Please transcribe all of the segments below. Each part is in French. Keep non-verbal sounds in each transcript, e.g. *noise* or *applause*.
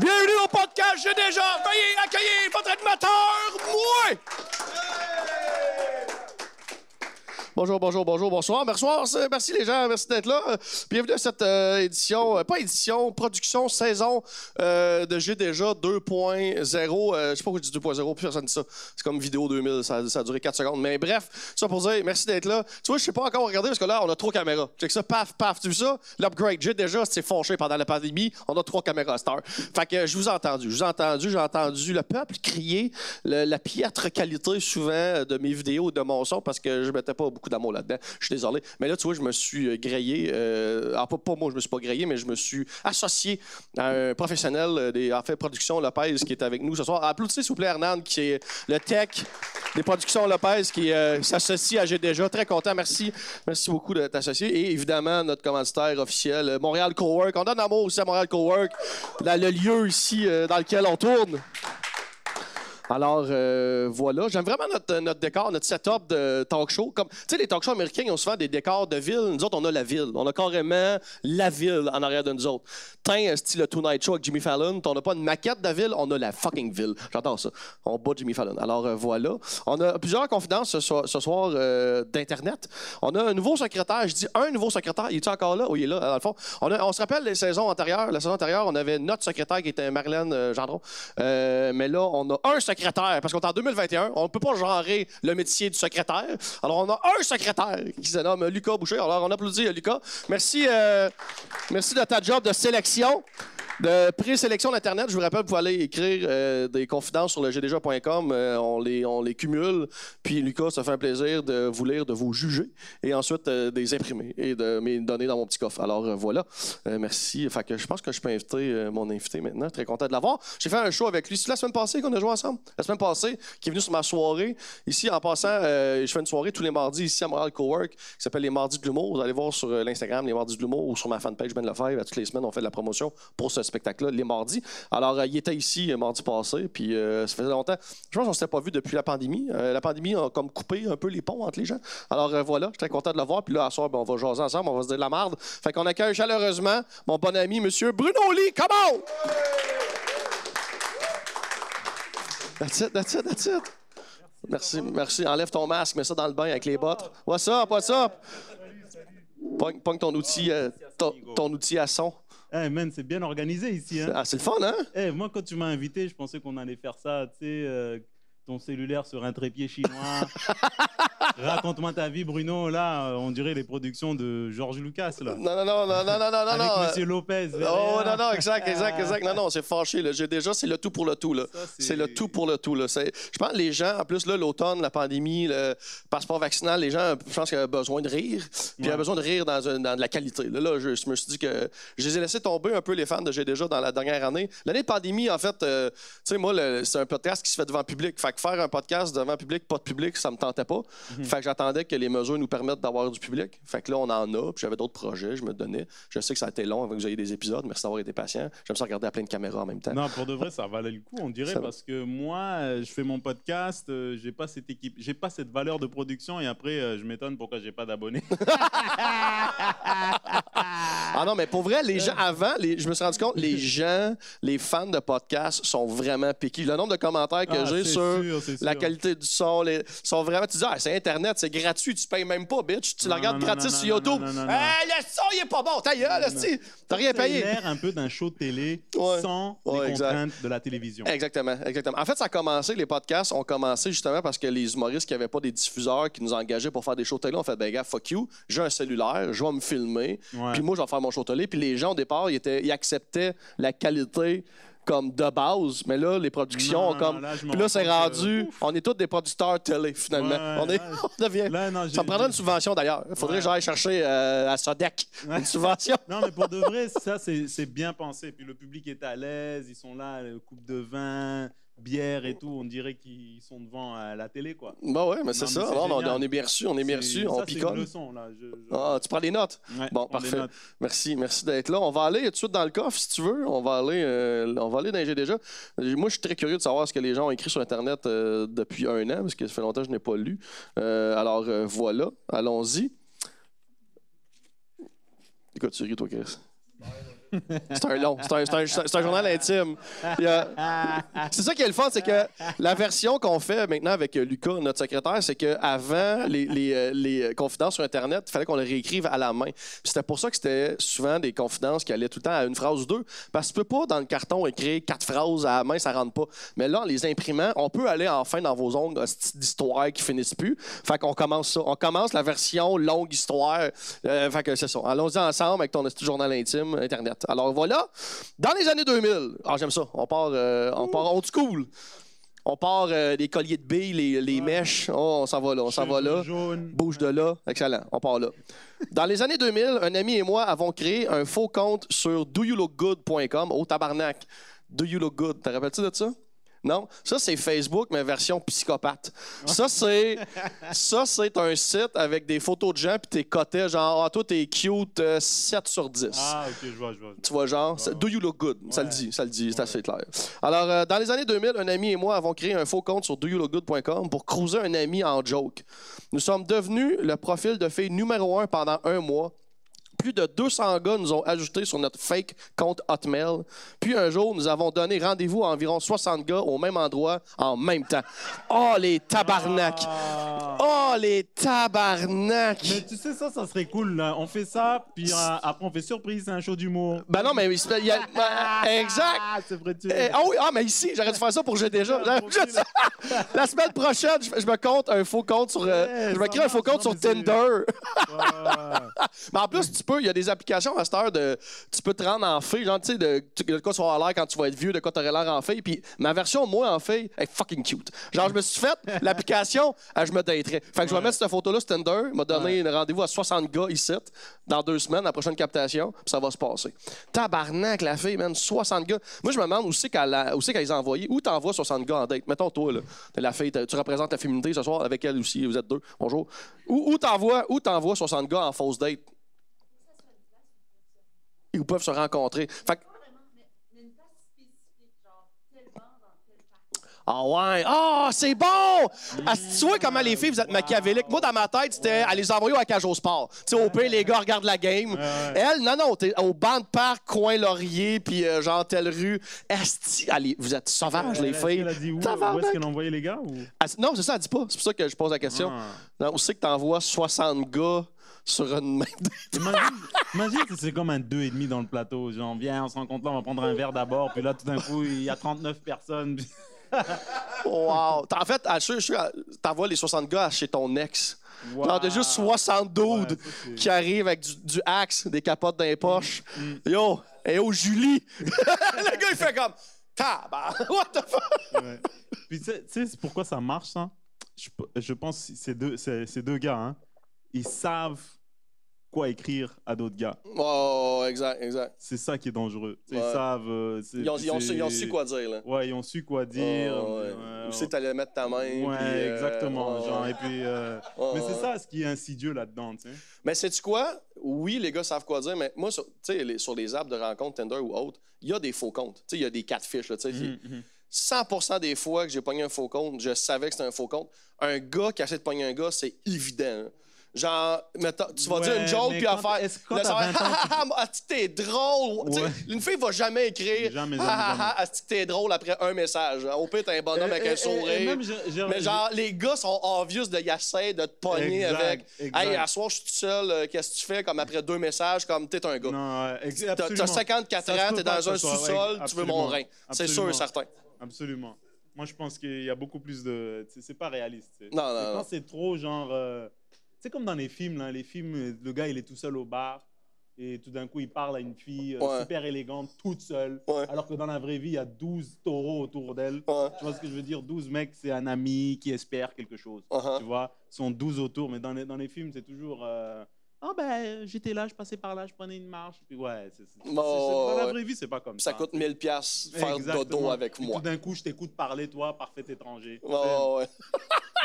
Bienvenue au podcast J'ai déjà. Veuillez accueillir votre animateur, moi! Bonjour, bonjour, bonjour, bonsoir. Merci, merci les gens, merci d'être là. Bienvenue à cette euh, édition, euh, pas édition, production, saison euh, de J'ai déjà 2.0. je sais pas pourquoi je dis 2.0, plus personne dit ça. C'est comme vidéo 2000, ça, a duré 4 secondes. Mais bref, ça pour dire, merci d'être là. Tu vois, je sais pas encore regarder parce que là, on a trois caméras. que ça, paf, paf, tu vois ça? L'upgrade, J'ai déjà, c'est fonché pendant la pandémie. On a trois caméras Star. Fait que je vous ai entendu, je vous ai entendu, j'ai entendu le peuple crier la piètre qualité souvent de mes vidéos de mon son parce que je mettais pas beaucoup d'amour là-dedans. Je suis désolé. Mais là, tu vois, je me suis euh, grillé. Euh, pas, pas, moi, je me suis pas grillé, mais je me suis associé à un professionnel euh, des en fait, Production Lopez qui est avec nous ce soir. Applaudissez, s'il vous plaît, Hernan, qui est le tech des Productions Lopez qui s'associe à déjà. Très content. Merci. Merci beaucoup de t'associer. Et évidemment, notre commanditaire officiel, Montréal Cowork. On donne amour aussi à Montréal Cowork, le lieu ici dans lequel on tourne. Alors, euh, voilà. J'aime vraiment notre, décor, notre setup de talk show. Comme, tu sais, les talk shows américains, ils ont souvent des décors de ville. Nous autres, on a la ville. On a carrément la ville en arrière de nous autres. Tiens, style le Tonight Show avec Jimmy Fallon. On n'a pas une maquette de ville, on a la fucking ville. J'adore ça. On bat Jimmy Fallon. Alors, euh, voilà. On a plusieurs confidences ce soir, euh, d'Internet. On a un nouveau secrétaire. Je dis un nouveau secrétaire. Il est encore là? Oui, il est là, dans le fond. On, on se rappelle les saisons antérieures. La saison antérieure, on avait notre secrétaire qui était Marilyn Gendron. mais là, on a un secrétaire parce qu'on est en 2021, on ne peut pas genrer le métier du secrétaire. Alors, on a un secrétaire qui se nomme Lucas Boucher. Alors, on applaudit Lucas. Merci, euh, merci de ta job de sélection. De présélection d'Internet, je vous rappelle, vous pouvez aller écrire euh, des confidences sur le gdj.com. Euh, on, les, cumule. Puis Lucas, ça fait un plaisir de vous lire, de vous juger et ensuite euh, de les imprimer et de me donner dans mon petit coffre. Alors voilà. merci. Fait je pense que je peux inviter mon invité maintenant. Très content de l'avoir. J'ai fait un show avec lui. C'est la semaine passée qu'on a joué ensemble? La semaine passée, qui est venu sur ma soirée. Ici, en passant, je fais une soirée tous les mardis ici à Montréal Cowork qui s'appelle Les Mardis de l'humour. Vous allez voir sur l'Instagram Les Mardis de l'humour ou sur ma fanpage Ben Lefebvre. À toutes les semaines, on fait de la promotion pour ce spectacle-là, les mardis. Alors, euh, il était ici euh, mardi passé, puis euh, ça faisait longtemps. Je pense qu'on ne s'était pas vu depuis la pandémie. la pandémie a comme coupé un peu les ponts entre les gens. Alors, voilà, je suis très content de le voir. Puis là, à soir, ben, on va jaser ensemble, on va se dire de la marde. Fait qu'on accueille chaleureusement mon bon ami, M. Bruno Lee. Come on! That's it, that's it, that's it. Merci, merci. Enlève ton masque, mets ça dans le bain avec les bottes. What's up, what's up? Pogne, ton outil, ton outil à son. Eh, man, c'est bien organisé ici. Hein? Ah, c'est le fun, hein? Eh, moi, quand tu m'as invité, je pensais qu'on allait faire ça, tu sais, euh, ton cellulaire sur un trépied chinois. *laughs* Raconte-moi ta vie, Bruno. Là, on dirait les productions de Georges Lucas. Là. Non, non, non, non, non, non, non, Avec. Monsieur Lopez. Oh, non, non, exact, exact, exact. Non, non, c'est fâché. J'ai déjà, c'est le tout pour le tout. Là. C'est le tout pour le tout. Là. Je pense que les gens, en plus, là, l'automne, la pandémie, le passeport vaccinal, les gens, je pense qu'ils ont besoin de rire. Puis ils ont besoin de rire dans, dans de la qualité. Là, là je, me suis dit que je les ai laissés tomber un peu, les fans de J'ai déjà dans la dernière année. L'année de pandémie, en fait, euh, tu sais, moi, c'est un podcast qui se fait devant public. Fait que faire un podcast devant public, pas de public, ça me tentait pas. Mhm. Fait que j'attendais que les mesures nous permettent d'avoir du public. Fait que là, on en a, puis j'avais d'autres projets, je me donnais. Je sais que ça a été long avant que vous ayez des épisodes. Merci d'avoir été patient. J'aime ça regarder à plein de caméras en même temps. Non, pour de vrai, ça valait le coup, on dirait, parce que moi, je fais mon podcast, euh, j'ai pas cette équipe, j'ai pas cette valeur de production, et après, euh, je m'étonne pourquoi j'ai pas d'abonnés. *laughs* ah non, mais pour vrai, les gens, avant, je me suis rendu compte, les *laughs* gens, les fans de podcast sont vraiment piqués. Le nombre de commentaires que ah, j'ai sur la qualité du son, les, sont vraiment. Tu dis, ah, c'est Internet, c'est gratuit, tu payes même pas, bitch. Tu la regardes gratis sur YouTube. Hey, le son, il est pas bon, ta gueule, t'as rien payé. l'air un peu d'un show de télé sans les contraintes de la télévision. Exactement, exactement. En fait, ça a commencé, les podcasts ont commencé justement parce que les humoristes qui n'avaient pas des diffuseurs qui nous engageaient pour faire des shows télé ont fait, ben gars, fuck you, j'ai un cellulaire, je vais me filmer, puis moi, je vais faire mon show télé. Puis les gens, au départ, ils, étaient, ils acceptaient la qualité comme de base, mais là, les productions ont comme. puis là, c'est rendu. on est tous des producteurs télé, finalement. on, est, on devient. ça me prendrait une subvention d'ailleurs. Il faudrait que j'aille chercher euh, à Sodec une subvention. non, mais pour de vrai, ça, c'est bien pensé. Puis le public est à l'aise, ils sont là, coupe de vin bière et tout, on dirait qu'ils sont devant à la télé, quoi. Bah ouais, mais c'est ça. on, est bien reçu, on est bien reçu, on picole. Ah, tu prends des notes? bon, parfait. Merci, merci d'être là. On va aller tout de suite dans le coffre, si tu veux. On va aller, euh, on va aller dans déjà. Moi, je suis très curieux de savoir ce que les gens ont écrit sur Internet euh, depuis un an, parce que ça fait longtemps que je n'ai pas lu. Euh, alors, voilà, allons-y. Écoute, tu ris, toi, Chris? C'est un long. C'est un, journal intime. C'est ça qui est le fun, c'est que la version qu'on fait maintenant avec Lucas, notre secrétaire, c'est qu'avant, les, les, euh, les confidences sur Internet, il fallait qu'on les réécrive à la main. C'était pour ça que c'était souvent des confidences qui allaient tout le temps à une phrase ou deux. Parce que tu peux pas, dans le carton, écrire quatre phrases à la main, ça rentre pas. Mais là, en les imprimant, on peut aller enfin dans vos ongles d'histoire qui finissent plus. Fait qu'on commence ça. On commence la version longue histoire. Euh, fait que c'est ça. Allons-y ensemble avec ton journal intime Internet. Alors voilà, dans les années 2000, ah, j'aime ça. On part, euh, on part old school. On part euh, des colliers de billes, les, les mèches. Oh, on s'en va là, on s'en va là. Jaune. Bouge de là. Excellent. On part là. Dans les années 2000, un ami et moi avons créé un faux compte sur doyoulookgood.com. Oh, tabarnak. Do you look good? Te rappelles-tu de ça? Non? Ça, c'est Facebook, mais version psychopathe. Ça, c'est ça, c'est un site avec des photos de gens, puis t'es coté, genre, ah, toi, t'es cute, euh, 7 sur 10. Ah, ok, je vois, je vois. Tu vois, genre, do you look good? Ça le Ouais. dit, ça le dit, c'est assez clair. Alors, euh, dans les années 2000, un ami et moi avons créé un faux compte sur doyoulookgood.com pour cruiser un ami en joke. Nous sommes devenus le profil de fille numéro un pendant un mois. Plus de 200 gars nous ont ajoutés sur notre fake compte Hotmail. Puis un jour, nous avons donné rendez-vous à environ 60 gars au même endroit en même temps. Oh, les tabarnaks! Ah. Oh, les tabarnaks! Mais tu sais, ça, ça serait cool. Là. On fait ça, puis euh, après, on fait surprise, c'est un show d'humour. Ben non, mais il se- il y a- ben, *laughs* exact! Ah, c'est vrai, tu Eh, ah oui, ah, mais ici, j'aurais dû faire ça pour j'ai déjà. *laughs* *laughs* La semaine prochaine, je, je me compte un faux compte sur. euh, Ouais, je me ça crée un faux compte sur non, mais c'est- Tinder. Ouais. mais en plus, tu peux, il y a des applications à cette heure de. Tu peux te rendre en fille, genre, tu sais, de, de quoi tu vas avoir l'air quand tu vas être vieux, de quoi tu aurais l'air en fille. Puis ma version, moi, en fille, est fucking cute. Genre, je me suis fait l'application, ah, je me daterais. Fait que je vais mettre cette photo-là Tinder. Il m'a donné un rendez-vous à 60 gars ici, dans deux semaines, la prochaine captation, puis ça va se passer. Tabarnak, la fille, man, 60 gars. Moi, je me demande où c'est qu'elle qu'elle les a envoyés. Où t'envoies 60 gars en date? Mettons, toi, là. La fille, tu représentes la féminité ce soir avec elle aussi. Vous êtes deux. Bonjour. Où, où t'envoies 60 gars en fausse date? Ils peuvent se rencontrer. Fait que- Ah ouais. Ah, c'est bon! Ah, tu vois comment les filles, vous êtes machiavéliques. Moi, dans ma tête, c'était à les envoyer au cage au sport. Tu sais, au pire, les gars regardent la game. Elle, non, non, t'es au banc de parc, coin Laurier, puis euh, genre telle rue. Esti, allez, vous êtes sauvages, les filles. qu'elle a dit où, est-ce qu'elle a envoyé les gars ou... Ah, non, c'est ça, elle dit pas. C'est pour ça que je pose la question. Ah. Non, où c'est que t'envoies 60 gars sur une même *laughs* imagine que c'est comme un 2,5 dans le plateau. Genre, viens, on se rencontre là, on va prendre un verre d'abord. Puis là, tout d'un coup, il y a 39 personnes. *laughs* Wow! En fait, à- je- je- t'envoies les 60 gars chez ton ex. Wow. Genre, t'as juste 60 dudes Ouais, qui arrivent avec du, du axe, des capotes dans les poches. Mm. Yo! Et yo, Julie! *laughs* le gars, il fait comme. Tabar! *laughs* What the fuck? Ouais. Puis tu sais- tu sais c'est pourquoi ça marche, ça je, je pense que ces deux, ces, ces deux gars, hein, ils savent quoi écrire à d'autres gars. Oh, exact, exact. C'est ça qui est dangereux. Ouais. Ils savent. euh, Ils ont, ils ont su, ils ont su quoi dire, là. Ouais, ils ont su quoi dire. Oh, ouais. Où c'est t'allais mettre ta main. Ouais, puis, exactement. genre, et puis, euh, *laughs* mais c'est ça ce qui est insidieux là-dedans. Mais sais-tu quoi? Oui, les gars savent quoi dire, mais moi, sur, les- sur les apps de rencontre, Tinder ou autre, il y a des faux comptes. Il y a des catfish, là, tu sais. qui- Mhm, mhm. 100% des fois que j'ai pogné un faux compte, je savais que c'était un faux compte. Un gars qui essaie de pogner un gars, c'est évident. hein. Genre, mettons, tu vas Ouais, dire une joke puis à faire. est-ce que quand là, t'as ça va 20 ans, *laughs* tu- Ah, ah, t'es drôle. Ouais. Une fille va jamais écrire. Ah, ah, ah, asti, t'es drôle après un message. Au pire, t'es un bonhomme avec Et- un et- et sourire. même, Mais genre, les gars sont obvious de y essayer de te pogner Exact, avec. exact. Hey, à soir, je suis tout seul, euh, qu'est-ce que tu fais? Comme après deux messages, comme t'es un gars. Non, ouais, ex- T'as- absolument. T'as 54 Ça ans, t'es dans un sous-sol, tu veux mon rein. C'est sûr et certain. Absolument. Moi, je pense qu'il y a beaucoup plus de. C'est pas réaliste. Non, non, non. Quand c'est trop genre. C'est comme dans les films, là. Les films, euh, le gars, il est tout seul au bar. Et tout d'un coup, il parle à une fille euh, Ouais. super élégante, toute seule. Ouais. Alors que dans la vraie vie, il y a 12 taureaux autour d'elle. Ouais. Tu vois ce que je veux dire? 12 mecs, c'est un ami qui espère quelque chose. Uh-huh. Tu vois? Ils sont 12 autour. Mais dans les, dans les films, c'est toujours. euh, Ah ben, j'étais là, je passais par là, je prenais une marche. Puis ouais, c'est, dans la vraie vie, c'est pas comme Ça ça. coûte 1000 pièces faire Exactement. dodo avec Puis moi. Tout d'un coup, je t'écoute parler, toi, parfait étranger. Ouais, ouais,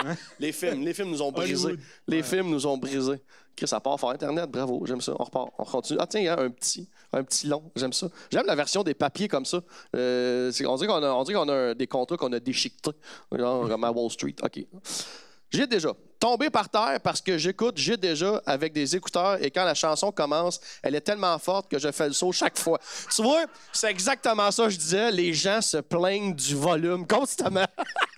ouais. *laughs* les films, les films nous ont brisés. Les Ouais. films nous ont brisés. Chris, ça part faire Internet, bravo, j'aime ça. On repart, on continue. Ah tiens, il y a un petit, un petit long, j'aime ça. J'aime la version des papiers comme ça. Euh, on dirait qu'on a, on dirait qu'on a un- des contrats qu'on a déchiquetés, genre comme à Wall Street. OK. J'ai déjà. Tombé par terre parce que j'écoute J'ai déjà avec des écouteurs et quand la chanson commence, elle est tellement forte que je fais le saut chaque fois. Tu vois, c'est exactement ça que je disais. Les gens se plaignent du volume constamment. *laughs*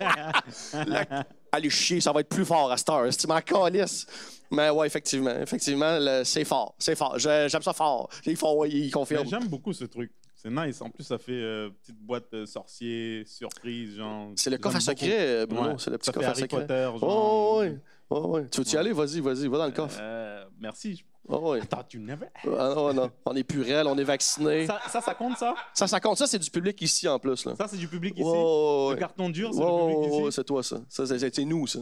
La- Allez chier, ça va être plus fort à cette heure. Si tu m'en calisses. Mais ouais, effectivement, effectivement, le- c'est fort. C'est fort. J'aime ça fort. Il faut, il Mais confirme. J'aime beaucoup ce truc. C'est nice. En plus, ça fait euh, petite boîte euh, sorcier, surprise, genre. C'est le coffre à secret, beaucoup. Bruno. Ouais, C'est le petit ça fait coffre à Harry secret. Potter, genre. Oh, oui. Oh, oui. Tu veux-tu y Ouais. aller? Vas-y, vas-y, va dans le coffre. Euh, merci. Oh, oui. Attends, tu never. Ah, non, non. On est purel, on est vacciné. Ça, ça, ça compte ça? Ça, ça compte. Ça, c'est du public ici en plus. Là. Ça, c'est du public ici? Ouais, ouais, Le ouais. carton dur, c'est Ouais, le public ouais, ouais, ici. c'est toi, ça. Ça, c'est- c'est nous, ça.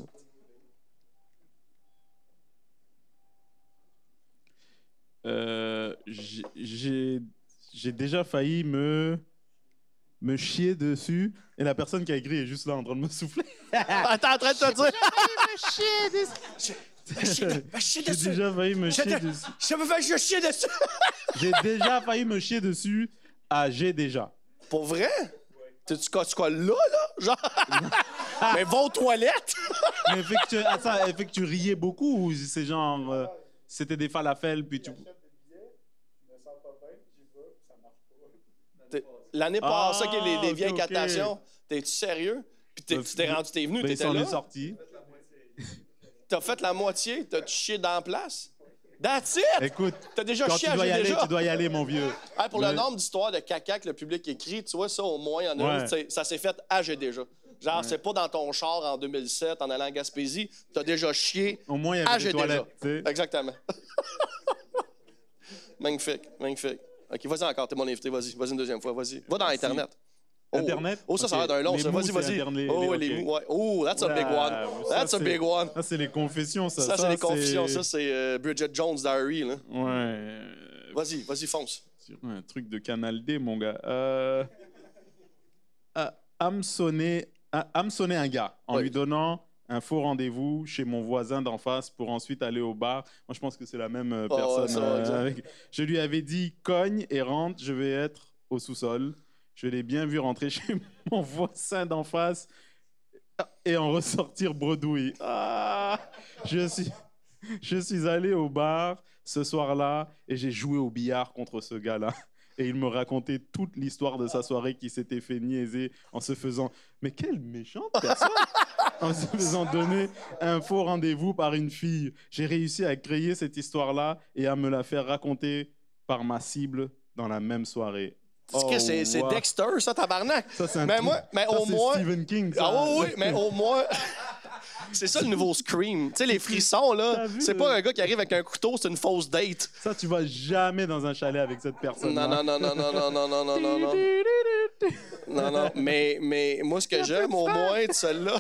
Euh, j'ai- j'ai j'ai déjà failli me me chier dessus et la personne qui a écrit est juste là en train de me souffler. *laughs* Ah, T'es en train de te dire. J'ai déjà failli me chier dessus. Je me fais je chier dessus. J'ai déjà failli me chier dessus à *laughs* j'ai déjà. Pour vrai? Tu quoi, quoi, là, là? Genre. *laughs* Mais va aux toilettes. Mais fait que tu, ah, fait que tu riais beaucoup ou c'est genre euh, c'était des falafels puis tu L'année Ah, passée, les, vieilles ok. captations, t'es-tu sérieux? Puis t'es- Euh, tu t'es rendu, t'es venu, ben, t'étais là. est sorti. T'as fait la moitié, t'as chié dans la place? That's it! Écoute, T'as déjà quand chié tu à dois y j'ai aller, déjà. tu dois y aller mon vieux. Hey, pour le nombre d'histoires de caca que le public écrit, tu vois, ça, au moins, y en a Ouais. ça s'est fait à déjà. Genre, c'est pas dans ton char en 2007 en allant en Gaspésie, t'as déjà chié Au moins il y à avait des déjà. toilettes, sais. Exactement. *laughs* magnifique, magnifique. OK, vas-y encore, t'es mon invité, vas-y, vas-y une deuxième fois, vas-y. Va dans Internet. Oh, Internet? Oh, ça, ça Ok. va être un long, ça. Vas-y, vas-y. Oh, les- les ok. mots, ouais. Oh, that's a big Oula, one. ça, That's a c'est- big one. Ça, c'est les confessions, ça. Ça, c'est les confessions. Ça, c'est euh, Bridget Jones Diary, là. Ouais. Vas-y, vas-y, fonce. Un truc de Canal D, mon gars. Euh... à- hameçonner, un gars en lui donnant un faux rendez-vous chez mon voisin d'en face pour ensuite aller au bar. Moi, je pense que c'est la même euh, Oh, personne. euh, avec- Je lui avais dit cogne et rentre, je vais être au sous-sol. Je l'ai bien vu rentrer *laughs* chez mon voisin d'en face et en ressortir bredouille. Ah, je suis, je suis allé au bar ce soir-là et j'ai joué au billard contre ce gars-là. Et il me racontait toute l'histoire de sa soirée qui s'était fait niaiser en se faisant. Mais quelle méchante personne En se faisant donner un faux rendez-vous par une fille. J'ai réussi à créer cette histoire-là et à me la faire raconter par ma cible dans la même soirée. C'est Oh, c'est wow. Dexter, ça, tabarnak? Ça, c'est un Mais moi, mais ça, au c'est moins. Stephen King. ça. Ah oui, oui, mais au moins. C'est ça le nouveau Scream. Tu sais, les frissons, là, c'est pas un gars qui arrive avec un couteau, c'est une fausse date. Ça, tu vas jamais dans un chalet avec cette personne. Non, non, non, non, non, non, non, non, non, non, non. Non, non, mais, mais moi, ce que j'aime au moins de celle-là.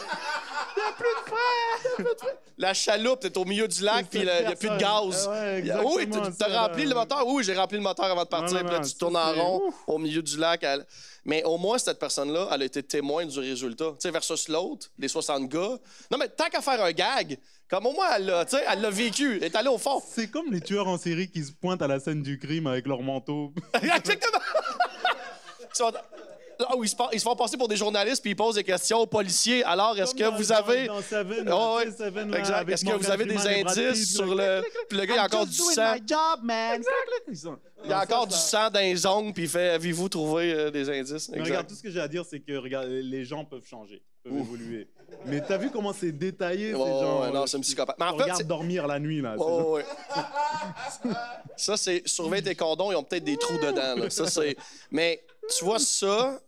Il n'y a plus de frère! La chaloupe, t'es au milieu du lac, puis il n'y a plus de gaz. Ouais, oui, t'as rempli le moteur. Oui, j'ai rempli le moteur avant de partir. Puis là, tu tournes en rond au milieu du lac. Mais au moins, cette personne-là, elle a été témoin du résultat. Tu sais, versus l'autre, les 60 gars. Non, mais tant qu'à faire un gag, comme au moins, elle l'a elle l'a vécu. Elle est allée au fond. C'est comme les tueurs en série qui se pointent à la scène du crime avec leur manteau. *laughs* Exactement. Ils sont- Ah oui, ils se, pa- ils se font passer pour des journalistes puis ils posent des questions aux policiers. Alors, est-ce que vous avez. ouais, là, Est-ce que vous avez des indices sur là. le. Puis le gars, il a encore du sang. Il y a encore du sang dans les ongles, puis il fait Avez-vous trouvé euh, des indices? Regarde, tout ce que j'ai à dire, c'est que regarde, les gens peuvent changer, peuvent évoluer. Mais t'as vu comment c'est détaillé, ces gens non, euh, c'est un psychopathe. Mais en fait, dormir la nuit, là. Oh, ça, c'est surveille tes condoms, ils ont peut-être des trous dedans. là. Ça, c'est. *laughs* Mais tu vois, ça,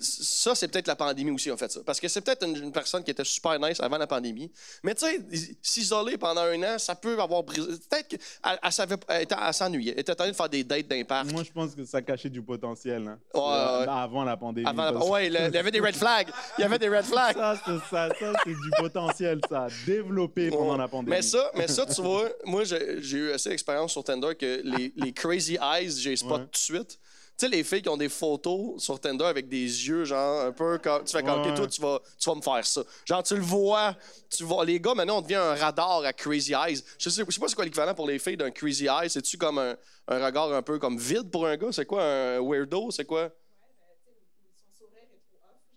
ça, c'est peut-être la pandémie aussi, en fait, ça. Parce que c'est peut-être une, une personne qui était super nice avant la pandémie. Mais tu sais, s'isoler pendant un an, ça peut avoir brisé. Peut-être qu'elle elle savait- elle elle s'ennuyait. Elle était en train de faire des dates d'impact. Moi, je pense que ça cachait du potentiel. hein. Ouais, Euh, ouais. Avant la pandémie. Avant la- que- Ouais, il y avait des red flags. Il y avait des red flags. Ça, c'est ça, ça, c'est du potentiel, ça. Développé pendant la pandémie. Mais ça, mais ça, tu vois, moi, j'ai eu assez d'expérience sur Tinder que les, les crazy eyes, j'ai spot tout de suite. Sais, les filles qui ont des photos sur Tinder avec des yeux, genre, un peu comme. Tu fais comme. OK, toi, tu vas, tu vas me faire ça. Genre, tu le vois, tu vois. Les gars, maintenant, on devient un radar à crazy eyes. Je sais, je sais pas c'est quoi l'équivalent pour les filles d'un crazy eyes. C'est-tu comme un, un regard un peu comme vide pour un gars? C'est quoi un weirdo? C'est quoi?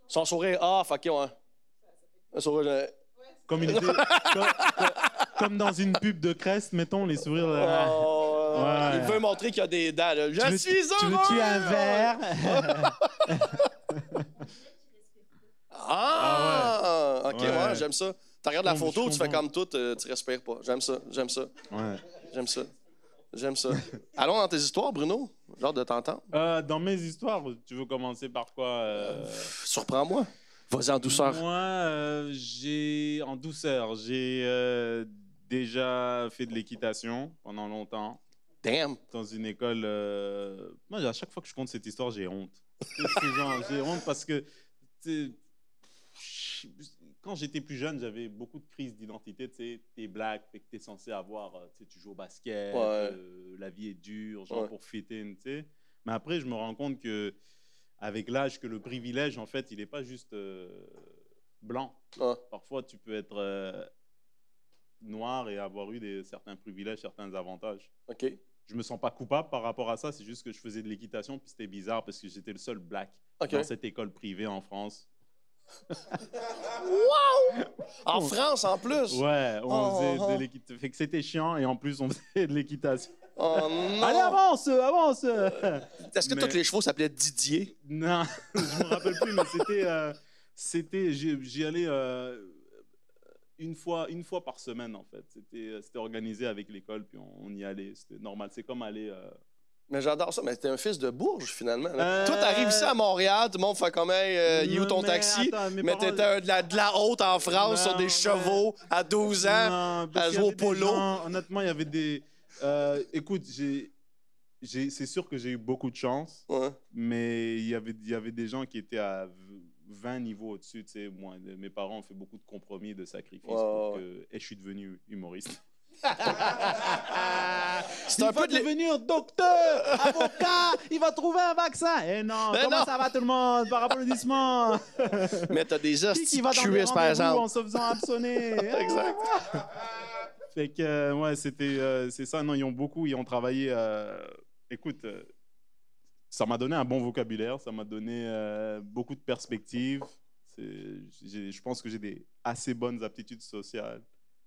Son sourire off, OK, ouais. Un sourire. euh, Comme, une *laughs* comme, comme- comme dans une pub de Crest, mettons, les sourires. là. Oh, Ouais. Il veut montrer qu'il y a des dents. là. Je Tu veux- suis Tu heureux! veux-tu un verre? *laughs* Ah! Ok, ouais, Ouais. j'aime ça. Tu regardes la photo, tu fais comme tout, euh, tu respires pas. J'aime ça, j'aime ça, Ouais. j'aime ça. J'aime ça. *laughs* Allons dans tes histoires, Bruno. Genre de t'entendre. Euh, dans mes histoires, tu veux commencer par quoi euh, Surprends-moi. Vas-y en douceur. Moi, euh, j'ai en douceur, j'ai euh, déjà fait de l'équitation pendant longtemps Damn. dans une école. euh, Moi, à chaque fois que je compte cette histoire, j'ai honte. J'ai honte parce que quand j'étais plus jeune, j'avais beaucoup de crises d'identité. Tu sais, t'es black, fait que t'es censé avoir, euh, tu joues au basket, Ouais. euh, la vie est dure, genre Ouais. pour in, tu sais. Mais après, je me rends compte que avec l'âge, que le privilège, en fait, il n'est pas juste euh, blanc. Parfois, tu peux être euh, noir et avoir eu des, certains privilèges, certains avantages. ok. Je me sens pas coupable par rapport à ça, c'est juste que je faisais de l'équitation, puis c'était bizarre parce que j'étais le seul black dans cette école privée en France. En France, en plus? Ouais, on Oh, faisait oh. de l'équitation. Fait que c'était chiant et en plus, on *laughs* faisait de l'équitation. Oh non. Allez, avance, avance Est-ce que Mais- tous les chevaux s'appelaient Didier? Non, *laughs* je me rappelle plus, mais c'était. euh, c'était j'y j'y allais euh, une, fois, une fois par semaine, en fait. C'était euh, organisé avec l'école, puis on, on y allait. C'était normal. C'est comme aller. euh, Mais j'adore ça. Mais t'es un fils de Bourges, finalement. Euh, Toi, t'arrives ici à Montréal, tout le monde fait comme, euh, il est où ton mais taxi? attends, Mais parents- t'étais un- de la, de la haute en France sur des chevaux à 12 ans. Non, à jouer au polo. gens- honnêtement, il y avait des. écoute, j'ai. C'est sûr que j'ai eu beaucoup de chance, Ouais. mais il y avait, il y avait des gens qui étaient à 20 niveaux au-dessus. Tu sais, moi, mes parents ont fait beaucoup de compromis, de sacrifices pour que. Et je suis devenu humoriste. *laughs* C'est un peu de l'é- devenir docteur, avocat, il va trouver un vaccin. Eh non, Mais comment non. ça va tout le monde? Par applaudissement Mais t'as des Qui va dans par exemple. en se faisant absonner *laughs* Exact. Fait que, euh, ouais, c'était, euh, c'est ça. Non, ils ont beaucoup, ils ont travaillé. euh, écoute, euh, ça m'a donné un bon vocabulaire, ça m'a donné euh, beaucoup de perspectives. Je pense que j'ai des assez bonnes aptitudes sociales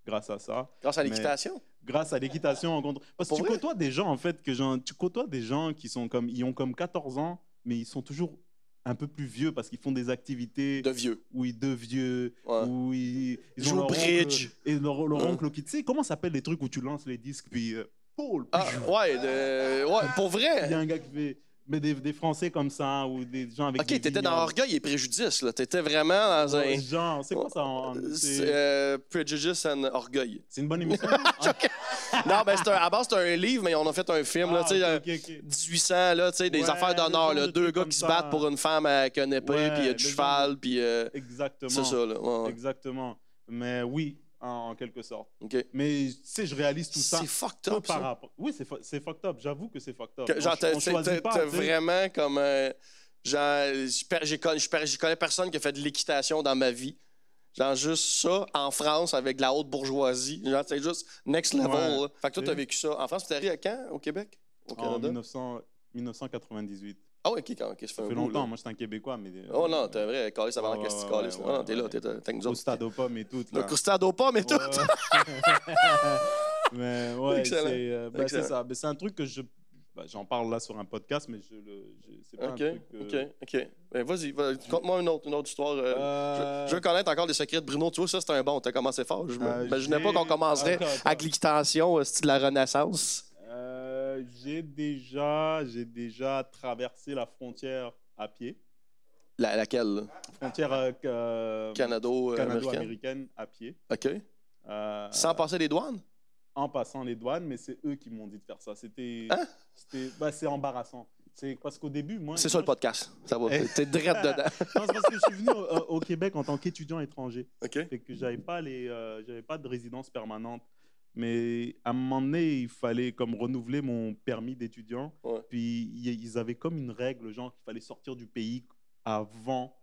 grâce à ça. Grâce à l'équitation? Grâce à l'équitation, en contre... parce que Pour tu vrai? côtoies des gens en fait que genre, tu côtoies des gens qui sont comme, ils ont comme 14 ans, mais ils sont toujours un peu plus vieux parce qu'ils font des activités De vieux. ils de vieux, Ouais. où ils, ils Jouent au bridge. oncle- et leur, leur Ouais. oncle qui, tu sais, comment s'appellent les trucs où tu lances les disques puis euh, Paul, Ah, ouais, de- ouais, pour il y a vrai. un gars qui fait, mais des, des Français comme ça ou des gens avec Ok, des t'étais dans. Orgueil et Préjudice, là. T'étais vraiment dans un. Ouais, Genre, c'est quoi ça en- en- C'est euh, Prejudice and Orgueil. c'est une bonne émission. *laughs* non, ben, c'est un, à base, c'est un livre, mais on a fait un film, là, Ah, tu sais, ok, euh, ok, ok. 1800, là, tu sais, des Ouais, affaires d'honneur, là. de Deux gars qui se battent pour une femme avec un épée, puis du cheval, puis euh, Exactement. c'est ça, là. Ouais. Exactement. Mais oui, en, en quelque sorte. Mais tu sais, je réalise tout ça. C'est fucked up, par rapport. Oui, c'est fu- c'est fucked up. J'avoue que c'est fucked up. Que- genre, On- t'as pas, t'as vraiment comme. euh, genre, je connais personne qui a fait de l'équitation dans ma vie. Genre, juste ça en France avec de la haute bourgeoisie. Genre, c'est juste next level. Ouais. Fait que toi, t'as vécu ça en France. T'es arrivé à quand? Au Québec? Au En Canada? 1900 1998. Ah, ouais, ok, quand, ok, ça fait Ça un fait bout, longtemps. là? Moi, j'étais un Québécois, mais. euh, Oh non, t'es un vrai calice avant la question ouais, calice. ouais. Non, t'es là, t'es avec nous Au autres. pommes et tout. Le là. croustade aux pommes et tout. *laughs* Mais ouais, c'est euh, ben, c'est Excellent. ça. C'est un truc que je. ben, J'en parle là sur un podcast, mais je le. je- C'est pas Ok, un truc. euh, ok, ok. Ben, vas-y, va- conte-moi une autre, une autre histoire. euh, euh, Je veux connaître encore des secrets de Bruno. Tu vois, ça, c'est un bon. T'as commencé fort. Je Euh, m'imaginais pas qu'on commencerait avec euh, style la Renaissance. Euh, j'ai déjà, j'ai déjà traversé la frontière à pied. La- laquelle? Frontière euh, euh, américaine. canado-américaine à pied. OK. Euh, Sans passer les douanes? en passant les douanes, mais c'est eux qui m'ont dit de faire ça. C'était, Hein? bah, c'est embarrassant. C'est parce qu'au début, moi, C'est ça le podcast. Ça va. Eh. T'es direct dedans. *laughs* non, c'est parce que je suis venu au, au Québec en tant qu'étudiant étranger. OK. Fait que j'avais pas les, euh, j'avais pas de résidence permanente. Mais à un moment donné, il fallait comme renouveler mon permis d'étudiant. Ouais. Puis ils avaient comme une règle, genre qu'il fallait sortir du pays avant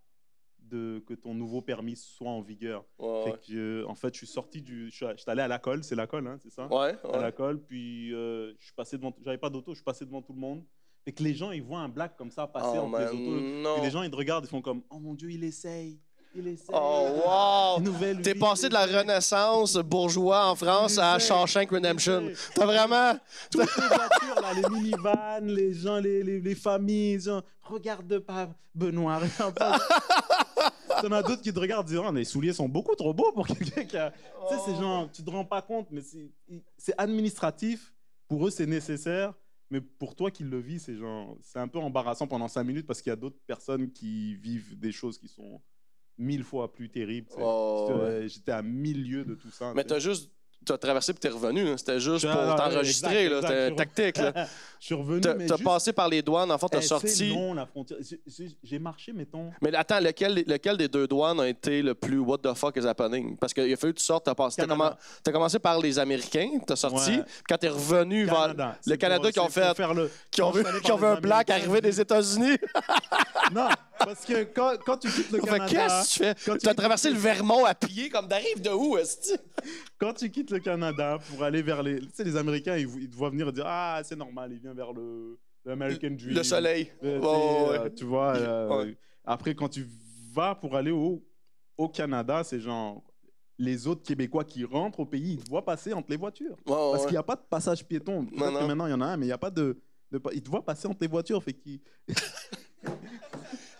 de que ton nouveau permis soit en vigueur. Ouais, Fait que, euh, en fait, je suis sorti du, je suis je suis allé à la colle, c'est la colle, hein, c'est ça? Ouais. À la colle, puis euh, je suis passé devant, j'avais pas d'auto, je suis passé devant tout le monde. Fait que les gens, ils voient un black comme ça passer Oh, entre les man, autos. non. Puis les gens, ils te regardent, ils font comme, oh mon Dieu, il essaye. Oh, wow! T'es passé de la. Renaissance bourgeois en France à. Shawshank Redemption. T'as vraiment. Toutes les voitures, là, les minivans, les gens, les, les, les familles, genre, regarde pas Benoît, regarde pas. *laughs* T'en as d'autres qui te regardent disant, les souliers sont beaucoup trop beaux pour quelqu'un qui a... Tu sais, c'est genre, tu te rends pas compte, mais c'est c'est administratif. Pour eux, c'est nécessaire. Mais pour toi qui le vis, c'est genre, c'est un peu embarrassant pendant cinq minutes parce qu'il y a d'autres personnes qui vivent des choses qui sont mille fois plus sais. Oh, J'étais- ouais. J'étais à milieu de tout ça. Mais tu t'as juste. T'as traversé puis t'es revenu. hein. C'était juste pour t'enregistrer. exact, là. C'était tactique. là. *laughs* Je suis revenu, T'as mais t'as juste- passé par les douanes. En fait, t'as Eh, c'est sorti. long, la frontière. J'ai- J'ai j'ai marché, mettons. Mais attends, lequel, lequel des deux douanes a été le plus what the fuck is happening? Parce qu'il a fallu que tu sortes, t'as passé. T'as Canada. commen- t'as commencé par les Américains, t'as sorti. Ouais. Puis Quand t'es revenu vers Canada. le C'est Canada pour- qui ont c'est pour fait. faire le- Qui ont vu, ont un black Américains, arriver des États-Unis. *laughs* Non, parce que quand, quand tu quittes le Fait Canada, qu'est-ce que tu fais? Quand tu T'as quittes- traversé le Vermont à pied, comme d'arrive de où, est-ce quand tu quittes le Canada pour aller vers les, tu sais, les Américains, ils, ils te voient venir et dire ah c'est normal, il vient vers le l'American Dream. Le soleil. Euh, tu Ouais, euh, tu vois. euh, Ouais. Après, quand tu vas pour aller au, au Canada, c'est genre les autres Québécois qui rentrent au pays, ils te voient passer entre les voitures. Parce ouais. qu'il n'y a pas de passage piéton. Peut-être non. que maintenant, il y en a un, mais il n'y a pas de. de ils te voient passer entre les voitures. Fait qu'ils- *laughs*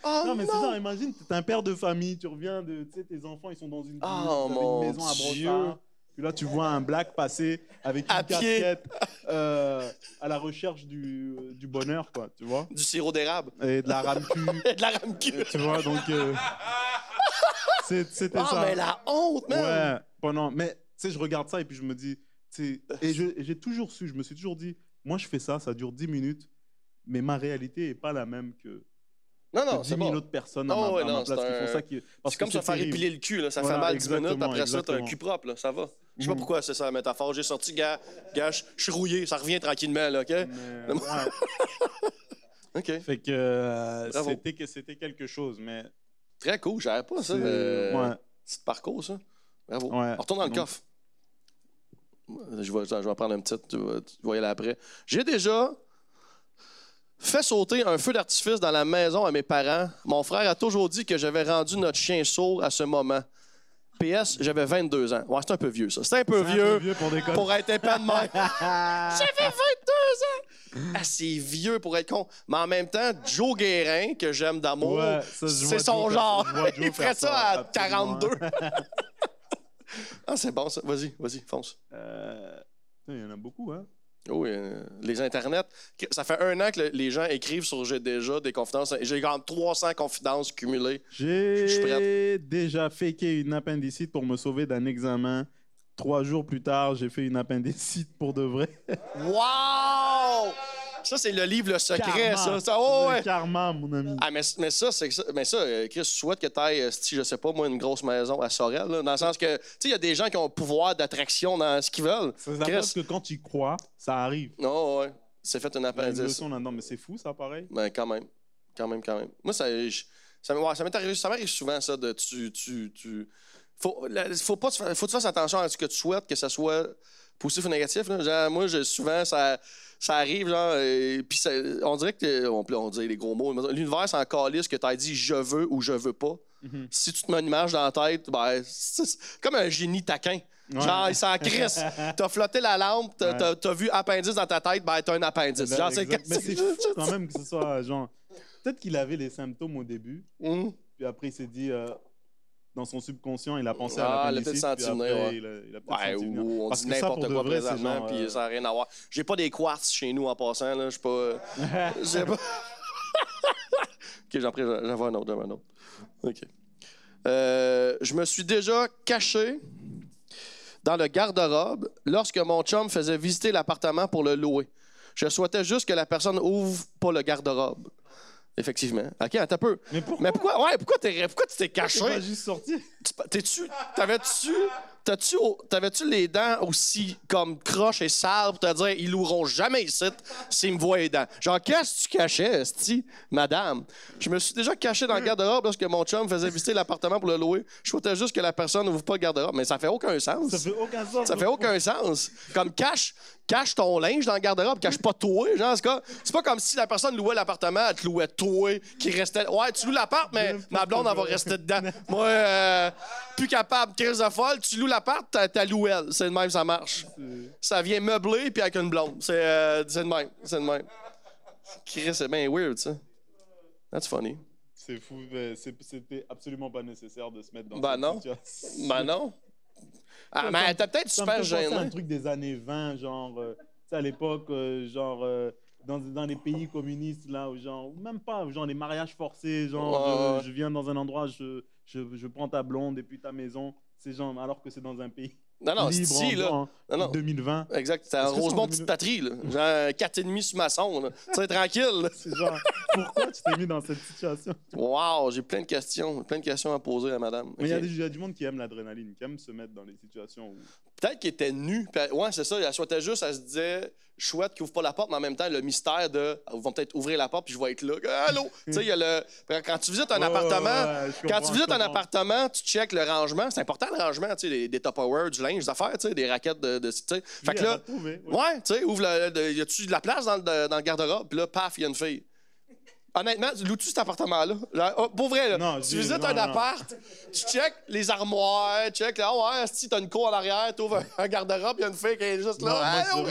Oh, non, mais c'est ça, imagine, t'es un père de famille, tu reviens de. Tu sais, tes enfants, ils sont dans une, Oh, une maison à. Brossard. Puis là, tu vois un black passer avec une À casquette euh, à la recherche du, du bonheur, quoi, tu vois. Du sirop d'érable. Et de la rame-cul, *laughs* de la rame-cul. tu vois, donc. euh, C'était Ah, ça. mais la honte, man! Ouais, pendant. Mais tu sais, je regarde ça et puis je me dis. Et et j'ai toujours su, je me suis toujours dit, moi je fais ça, ça dure 10 minutes, mais ma réalité n'est pas la même que, Non, non, 10 c'est 000 bon. autres personnes à Oh, ma, ouais, à ma non, place c'est qui un- font ça. Qui... C'est comme se faire épiler le cul, là. ça fait mal 10 minutes, exactement, après ça, t'as un exactement. cul propre, là. ça va. Je sais pas Mhm. pourquoi c'est ça la métaphore. J'ai sorti, gars, gars, je suis rouillé, ça revient tranquillement, là, OK? Mais, *laughs* ouais. OK. Fait que euh, c'était que c'était quelque chose, mais Très cool, j'avais pas ça. euh, ouais, Petit parcours, ça. Bravo. Ouais. On retourne dans le Donc- coffre. Je vais, je vais prendre un petit, tu vas, tu vas y aller après. J'ai déjà fait sauter un feu d'artifice dans la maison à mes parents. Mon frère a toujours dit que j'avais rendu notre chien sourd à ce moment. PS, j'avais 22 ans. Ouais, c'est un peu vieux, ça. C'est un peu un vieux peu vieux pour pour être épais de même. *laughs* J'avais 22 ans! Ah, c'est vieux pour être con. Mais en même temps, Joe Guérin, que j'aime d'amour, Ouais, c'est son genre. Il ferait ça, ça, à absolument. 42. *laughs* ah, c'est bon, ça. Vas-y, vas-y, fonce. Euh, Il y en a beaucoup, hein. Oui, euh, les internets. Ça fait un an que le- les gens écrivent sur J'ai déjà des confidences. J'ai comme 300 confidences cumulées. Je suis J'ai déjà faké une appendicite pour me sauver d'un examen. Trois jours plus tard, j'ai fait une appendicite pour de vrai. Wow! Ça, c'est le livre Le Secret, Karma. ça. ça oh, Le ouais. karma, mon ami. Ah, mais, mais ça, c'est ça. Mais ça, euh, Chris, je souhaite que tu ailles, si je sais pas, moi, une grosse maison à Sorel, là, dans le sens que, tu sais, il y a des gens qui ont le pouvoir d'attraction dans ce qu'ils veulent. Ça s'appelle Chris. que quand tu crois, ça arrive. Non, ouais. C'est fait une appendice. leçon là-dedans, mais c'est fou, ça, pareil. Ben, quand même. Quand même, quand même. Moi, ça, je- ça, m'est- ouais, ça m'est arrivé, ça m'arrive souvent, ça, de tu. tu, tu faut, la- faut pas faut que tu fasses attention à ce que tu souhaites, que ce soit positif ou négatif. Là. Genre, moi, je, souvent, ça, ça arrive, genre, et puis on dirait que. On, on dit les gros mots. L'univers, c'est en calice que tu as dit je veux ou je veux pas. Mhm. Si tu te mets une image dans la tête, ben, c'est comme un génie taquin. Ouais. Genre, il s'en crisse. *laughs* T'as flotté la lampe, t'as Ouais. t'as vu appendice dans ta tête, ben, t'as un appendice. Genre, c'est. Mais c'est *laughs* fou quand même que ce soit genre. Peut-être qu'il avait les symptômes au début, Hum. puis après il s'est dit. euh, dans son subconscient, il a pensé Ah, à il a l'appendicite. peut-être puis après, ouais. il a, il a peut-être Ouais, senti venir. on Parce dit n'importe quoi vrai, présentement, genre, puis euh, ça n'a rien à voir. J'ai pas des quartz chez nous en passant, là. Je pas. *laughs* J'ai pas. *laughs* ok, j'en prie, j'en vois un autre, j'en un autre. Ok. Euh, je me suis déjà caché dans le garde-robe lorsque mon chum faisait visiter l'appartement pour le louer. Je souhaitais juste que la personne ouvre pas le garde-robe. Effectivement. OK, attends un peu. Mais pourquoi? Mais pourquoi, ouais, pourquoi, t'es- pourquoi tu t'es caché? t'es pas juste sorti? Tu- T'es-tu. T'avais-tu. t'as-tu, t'avais-tu les dents aussi comme croches et sales pour te dire ils loueront jamais ici s'ils me voient les dents? Genre, qu'est-ce que tu cachais, esti, madame? Je me suis déjà caché dans le garde-robe lorsque mon chum faisait visiter l'appartement pour le louer. Je souhaitais juste que la personne n'ouvre pas le garde-robe, mais ça fait aucun sens. Ça fait aucun sens. Ça fait aucun sens. Comme cache, cache ton linge dans le garde-robe, cache pas toi. Genre, c'est pas comme si la personne louait l'appartement, elle te louait toi, qui restait. Ouais, tu loues l'appart, mais ma blonde, elle va rester dedans. *laughs* Moi, euh, plus capable, crise de folle, tu loues l'appart, t'as, t'as loué elle. C'est de même, ça marche. Ça vient meubler, puis avec une blonde. C'est, euh, de même. C'est de même. Chris, c'est bien weird, ça. That's funny. C'est fou, mais c'était absolument pas nécessaire de se mettre dans Ben cette non. situation. Ben non. Ah, mais t'as peut-être super gêné. un truc des années 20, genre, euh, tu sais, à l'époque, euh, genre, euh, dans, dans les pays communistes, là, où genre, ou même pas, genre, les mariages forcés, genre, je, je viens dans un endroit, je, je, je prends ta blonde et puis ta maison, c'est genre, alors que c'est dans un pays Non, non, c'est libre ici, en, là. en Non, non. 2020. Exact. C'est un Rosemont 2000? petite patrie, là. Genre 4,5 sous maçon, là. Tu sais, tranquille. C'est genre, pourquoi tu t'es mis dans cette situation? Wow, j'ai plein de questions. Plein de questions à poser à madame. Mais il y y, a du monde qui aime l'adrénaline, qui aime se mettre dans les situations où. Peut-être qu'elle était elle- Ouais, c'est ça. Elle souhaitait juste, elle se disait, chouette qui ouvre pas la porte, mais en même temps, le mystère de, ils vont peut-être ouvrir la porte, puis je vais être là. Allô? *laughs* tu sais, il y a le. Quand tu visites un appartement, ouais, Quand tu visites un appartement, tu checkes le rangement. C'est important le rangement, tu sais, des, des Tupperware, du linge, des affaires, tu sais, des raquettes de. de tu sais. Fait que là, ouais. tu sais, ouvre le. de- y a-tu de la place dans le, dans le garde-robe? Puis là, paf, il y a une fille. Honnêtement, loues-tu cet appartement-là? Oh, pour vrai, là. Non, tu visites non, un non. appart, tu checkes les armoires, check là, ah ouais, si t'as une cour en arrière, t'ouvres un, un garde-robe, il y a une fille qui est juste là. moi,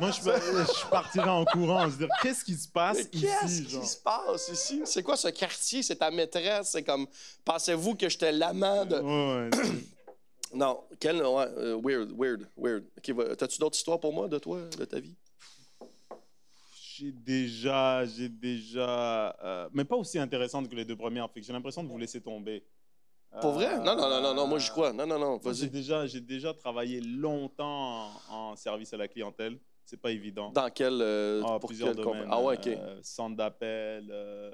moi, je- je, pa- je partirais en courant, se dire qu'est-ce qui se passe mais Qu'est-ce ici, qui se passe ici? C'est quoi ce quartier? C'est ta maîtresse? C'est comme, pensez-vous que j'étais l'amant de. Ouais, ouais. *coughs* Non, quel. Ouais, euh, weird, weird, weird. Ok, va- T'as-tu d'autres histoires pour moi de toi, de ta vie? J'ai déjà, j'ai déjà, euh, mais pas aussi intéressante que les deux premières. Fait que j'ai l'impression de vous laisser tomber. Pour vrai? Non, non, non, non, non, moi j'y crois. Non, non, non, moi, J'ai vas-y. déjà, j'ai déjà travaillé longtemps en, en service à la clientèle. C'est pas évident. Dans quel. euh, Ah, pour plusieurs quelle domaines. Ah ouais, ok. euh, centre d'appel, euh,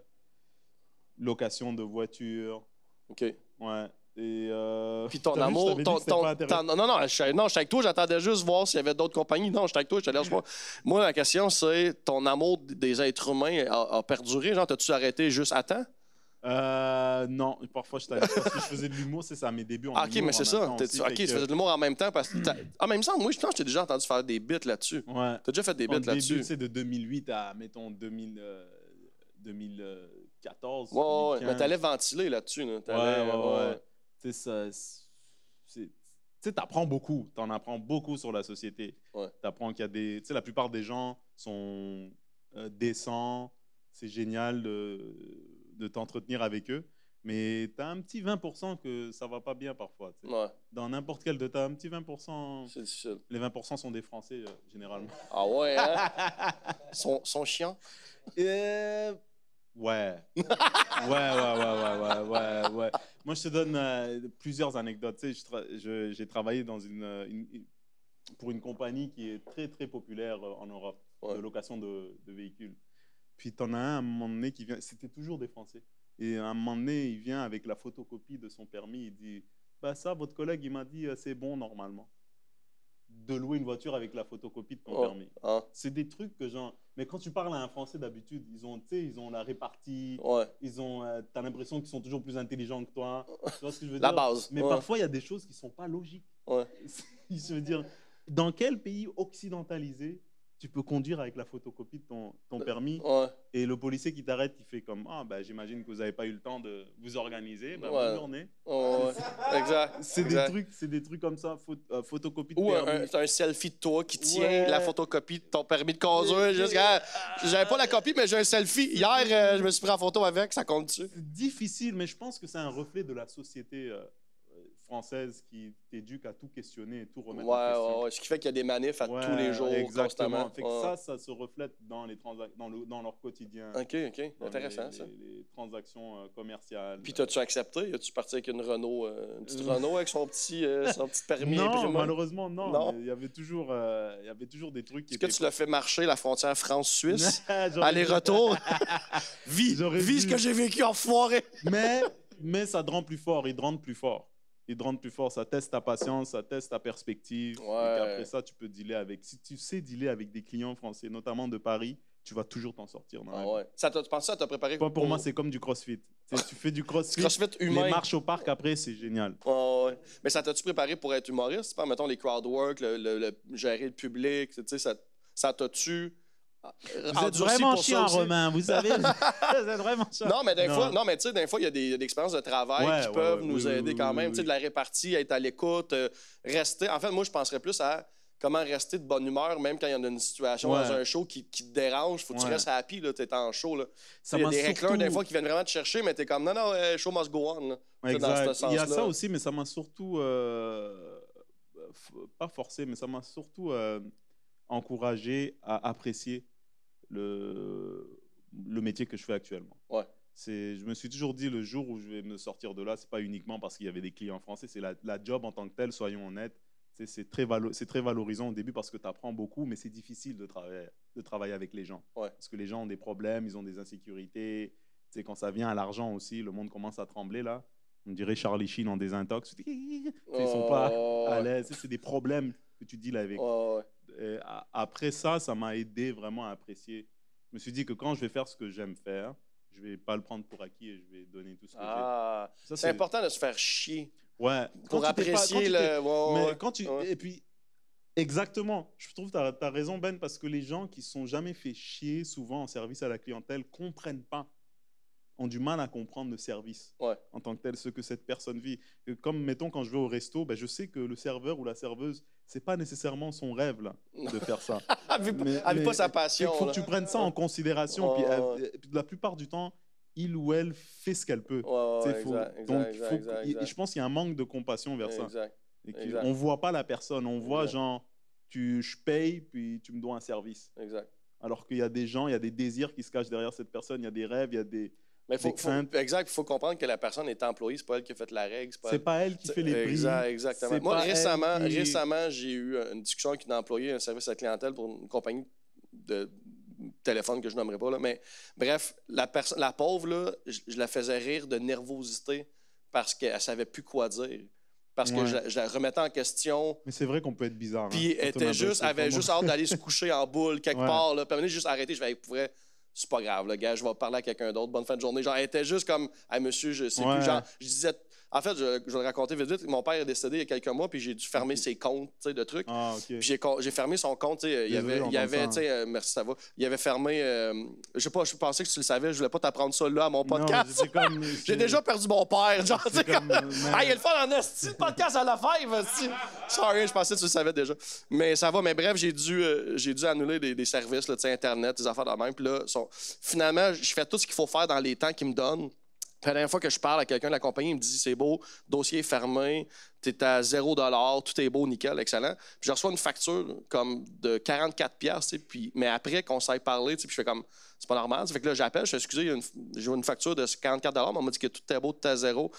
location de voitures. Ok. Ouais. Et euh, Puis ton vu, amour. Ton, non, non, je, suis- non, je suis avec toi, j'attendais juste voir s'il y avait d'autres compagnies. Non, je suis avec toi, je te laisse voir. Moi, la question, c'est ton amour des êtres humains a, a perduré? Genre, t'as-tu arrêté juste à temps? Euh, non, parfois je parce que je faisais de l'humour, c'est ça, mes débuts en Ah, ok, mais c'est ça. temps aussi, ok, tu que- faisais de l'humour en même temps parce que. En même temps, moi, je pense que j'ai déjà entendu faire des bits là-dessus. Ouais. T'as déjà fait des bits là-dessus. c'est de 2008 à, mettons, 2000, euh, 2014. Ouais, ouais, ouais. 2015. Mais t'allais ventiler là-dessus. Là. Ouais, ouais, ouais. Tu ça, c'est- tu beaucoup. T'en apprends beaucoup sur la société. Ouais. T'apprends qu'il y a des... Tu sais, la plupart des gens sont euh, décents. C'est génial de, de t'entretenir avec eux. Mais t'as un petit 20% que ça va pas bien parfois. tu. Ouais, Dans n'importe quel de... T'as un petit 20%... c'est difficile. Les 20% sont des Français, euh, généralement. Ah ouais, hein? *laughs* Sont chiants. Euh, *laughs* Ouais. ouais, ouais, ouais, ouais, ouais, ouais. Moi, je te donne euh, plusieurs anecdotes. Tu sais, je tra- je- j'ai travaillé dans une, euh, une- une- pour une compagnie qui est très, très populaire euh, en Europe, Ouais. de location de, de véhicules. Puis, tu en as un à un moment donné qui vient, c'était toujours des Français. Et à un moment donné, il vient avec la photocopie de son permis. Il dit Bah, ça, votre collègue, il m'a dit, c'est bon normalement. De louer une voiture avec la photocopie de ton Oh. permis. Hein? C'est des trucs que genre. Mais quand tu parles à un Français d'habitude, ils ont, tu sais, ils ont la répartie, Ouais. ils ont, euh, t'as l'impression qu'ils sont toujours plus intelligents que toi. *laughs* Tu vois ce que je veux La dire? base, Mais ouais. parfois il y a des choses qui sont pas logiques. Ouais. *laughs* je veux dire, dans quel pays occidentalisé tu peux conduire avec la photocopie de ton, ton permis Ouais. Et le policier qui t'arrête, il fait comme ah bah j'imagine que vous n'avez pas eu le temps de vous organiser, bah, Ouais. bonne journée. Ouais. *laughs* Exact. C'est des trucs, c'est des trucs comme ça, pho- euh, photocopie de Ou un, permis. un- un selfie de toi qui tient Ouais. la photocopie de ton permis de conduire. J'avais pas la copie, mais j'ai un selfie. Hier, euh, je me suis pris en photo avec, ça compte dessus. C'est difficile, mais je pense que c'est un reflet de la société euh, française qui t'éduque à tout questionner et tout Ouais, remettre en question. ouais. Ce qui fait qu'il y a des manifs à Ouais, tous les jours, exactement. constamment. Fait que ça, ça se reflète dans, les dans, le, dans leur quotidien. OK, OK. Intéressant, les, ça. Les, les transactions euh, commerciales. Puis t'as-tu accepté? As-tu parti avec une Renault, euh, une petite Euh. Renault avec son petit, euh, son petit *laughs* permis non, imprimé? malheureusement, non. Non? Il y avait toujours, il y avait toujours des trucs qui Est-ce que tu l'as fait marcher la frontière France-Suisse? *laughs* Aller-retour? *laughs* Vis, vis ce que j'ai vécu en foiré. Mais, mais ça te rend plus fort, il te rend plus fort. Ils te rendent plus fort. Ça teste ta patience, ça teste ta perspective. Ouais. Et qu'après ça, tu peux dealer avec. Si tu sais dealer avec des clients français, notamment de Paris, tu vas toujours t'en sortir. Dans Ah ouais. Ça tu penses ça t'a préparé Pas pour moi, c'est comme du crossfit. Tu fais du crossfit. crossfit humain. Les marches au parc après, c'est génial. Ouais. Mais ça t'a-tu préparé pour être humoriste? Pas, mettons, les crowd work, le, le- le- gérer le public, ça, ça t'a-tu. Vous êtes vraiment chiant, Romain, vous savez. *laughs* vous êtes vraiment chiant. Non, mais des fois, non, mais tu sais, des fois, il y a des, il expériences de travail Ouais, qui ouais, peuvent ouais, nous oui, aider oui, quand oui, même. Tu sais, de la répartie, être à l'écoute, euh, rester. En fait, moi, je penserais plus à comment rester de bonne humeur, même quand il y en a une situation Ouais. dans un show qui, qui te dérange. Faut que tu restes happy, là, t'es en show, là. Ça Il y a des surtout- des fois, qui viennent vraiment te chercher, mais t'es comme, non, non, euh, show must go on, là. Dans Exact. Il y a ça aussi, mais ça m'a surtout, euh, pas forcé, mais ça m'a surtout euh, encouragé à apprécier le, le métier que je fais actuellement. Ouais. C'est, je me suis toujours dit, le jour où je vais me sortir de là, c'est pas uniquement parce qu'il y avait des clients français, c'est la, la job en tant que telle, soyons honnêtes. C'est, c'est très, valo- c'est très valorisant au début parce que tu apprends beaucoup, mais c'est difficile de travailler, de travailler avec les gens. Ouais. Parce que les gens ont des problèmes, ils ont des insécurités. Sais, quand ça vient à l'argent aussi, le monde commence à trembler là. On dirait Charlie Sheen en désintox. Dis, Ils sont pas à l'aise. C'est des problèmes que tu deals avec. Ouais, ouais. Et a- après ça, ça m'a aidé vraiment à apprécier. Je me suis dit que quand je vais faire ce que j'aime faire, je vais pas le prendre pour acquis et je vais donner tout ce que Ah, j'ai. C'est important de se faire chier Ouais. pour Quand pas- apprécier le. ouais, mais quand tu ouais. et puis exactement, je trouve que tu as, raison Ben parce que les gens qui sont jamais fait chier souvent en service à la clientèle comprennent pas ont du mal à comprendre le service Ouais. en tant que tel ce que cette personne vit. Comme mettons quand je vais au resto, ben, je sais que le serveur ou la serveuse, c'est pas nécessairement son rêve là de faire ça. *laughs* Mais- mais pas sa Il passion. faut là. que tu prennes ça en considération. Ouais, puis, ouais, euh, la plupart du temps, il ou elle fait ce qu'elle peut. Faut- exact, donc, faut- exact. je pense qu'il y a un manque de compassion vers ça. Et on voit pas la personne, on voit genre, tu, je paye, puis tu me dois un service. exact. Alors qu'il y a des gens, il y a des désirs qui se cachent derrière cette personne, il y a des rêves, il y a des... Mais faut, faut- exact, il faut comprendre que la personne est employée, c'est pas elle qui a fait la règle. C'est pas pas elle qui fait les prix. Exact, exactement. Moi, récemment, qui- récemment j'ai eu une discussion avec une employée, un service à la clientèle pour une compagnie de téléphone que je nommerai pas. Là. Mais bref, la, la pauvre, là, je, je la faisais rire de nervosité parce qu'elle savait plus quoi dire. Parce que je, la- je la remettais en question. Mais c'est vrai qu'on peut être bizarre. Puis hein, était juste, avait juste hâte d'aller se coucher en boule quelque Ouais. part. Là. Puis elle venait juste arrêter. Je vais, c'est pas grave, le gars, je vais parler à quelqu'un d'autre. Bonne fin de journée. Genre, elle était juste comme, hey, monsieur, je sais Ouais. plus. Genre, je disais, en fait, je, je vais le raconter vite vite. Mon père est décédé il y a quelques mois, puis j'ai dû fermer ses comptes, tu sais, de trucs. Ah, ok. Puis j'ai, fermé son compte, il y avait, il avait, ça. euh, merci, ça va. Il y avait fermé, euh, je sais pas, je pensais que tu le savais, je voulais pas t'apprendre ça là à mon podcast. *laughs* J'ai déjà perdu mon père, genre, c'est comme... *laughs* comme, Ah, il y a le fun en esti, le podcast à la five, esti. Sorry, je pensais que tu le savais déjà. Mais ça va, mais bref, j'ai dû, euh, j'ai dû annuler des, des services, là, Internet, des affaires de même. Puis là, sont- finalement, je fais tout ce qu'il faut faire dans les temps qu'ils me donnent. La dernière fois que je parle à quelqu'un de la compagnie, il me dit c'est beau, dossier fermé, t'es à 0 tout est beau, nickel, excellent. Puis je reçois une facture comme de 44 pièces, puis mais après qu'on s'aille parler, tu je fais comme c'est pas normal. Ça fait que là j'appelle, je fais excusez, a une- j'ai une facture de 44 mais on m'a dit que tout est beau, tout est à zéro.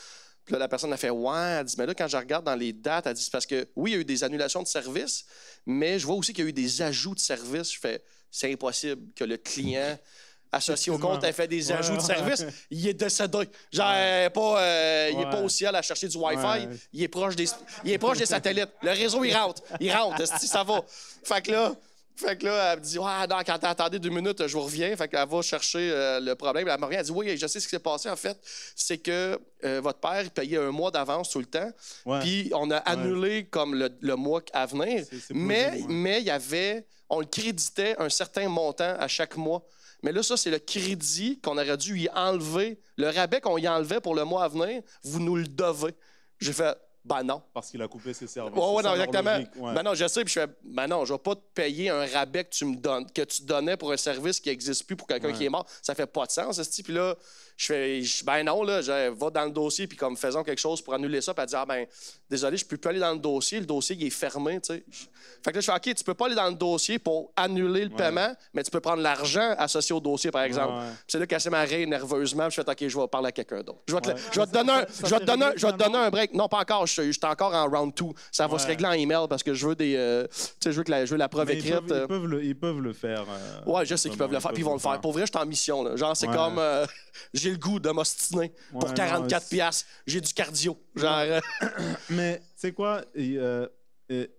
Puis là, la personne a fait Ouais, elle dit, mais là, quand je regarde dans les dates, elle dit c'est parce que oui, il y a eu des annulations de services, mais je vois aussi qu'il y a eu des ajouts de services. Je fais c'est impossible que le client associé au compte ait fait des Ouais, ajouts de ouais. services. Il est décédé. Genre, pas, euh, il est pas au ciel à chercher du Wi-Fi. Il, est proche des, il est proche des satellites. Le réseau, il rentre. Il rentre. ça va. Fait que là. Fait que là, elle me dit, ouais, non, quand attendez deux minutes, je vous reviens. Fait qu'elle va chercher euh, le problème. Elle me revient, elle dit, oui, je sais ce qui s'est passé, en fait. C'est que euh, votre père, il payait un mois d'avance tout le temps. Ouais. Puis on a annulé comme le, le mois à venir. Mais ouais. mais il y avait, on le créditait un certain montant à chaque mois. Mais là, ça, c'est le crédit qu'on aurait dû y enlever. Le rabais qu'on y enlevait pour le mois à venir, vous nous le devez. J'ai fait, ben non. Parce qu'il a coupé ses services. Ouais, ouais, non, exactement. ouais. Ben non, je sais, puis je fais, ben non, je vais pas te payer un rabais que tu me donnes, que tu donnais pour un service qui n'existe plus pour quelqu'un Ouais. qui est mort. Ça fait pas de sens, ce Puis là, je fais, je- ben non, là, je va dans le dossier, puis comme faisons quelque chose pour annuler ça, puis elle dit, ah ben, désolé, je peux plus aller dans le dossier, le dossier, il est fermé, tu sais. Fait que là, je fais, OK, tu peux pas aller dans le dossier pour annuler le Ouais. paiement, mais tu peux prendre l'argent associé au dossier, par exemple. Ouais, c'est là qu'elle s'est marrée nerveusement, puis je fais, OK, je vais parler à quelqu'un d'autre. Je vais te, Ouais. je vais te donner un, je vais te donner, un- je vais te donner un break. Non, pas encore. Je suis encore en round 2. Ça va se régler en email parce que je veux des. euh, tu sais, je veux que la, je veux la preuve Mais ils, écrite. peuvent, euh, ils peuvent le, ils peuvent le faire. euh, Ouais, je sais qu'ils peuvent le faire, puis ils vont le faire. Pour vrai, je suis en mission. Là. Genre, c'est Ouais. comme. euh, j'ai le goût de m'ostiner pour Ouais, non, 44 c'est- piastres. J'ai du cardio. Genre. euh, *coughs* Mais c'est quoi et, euh, et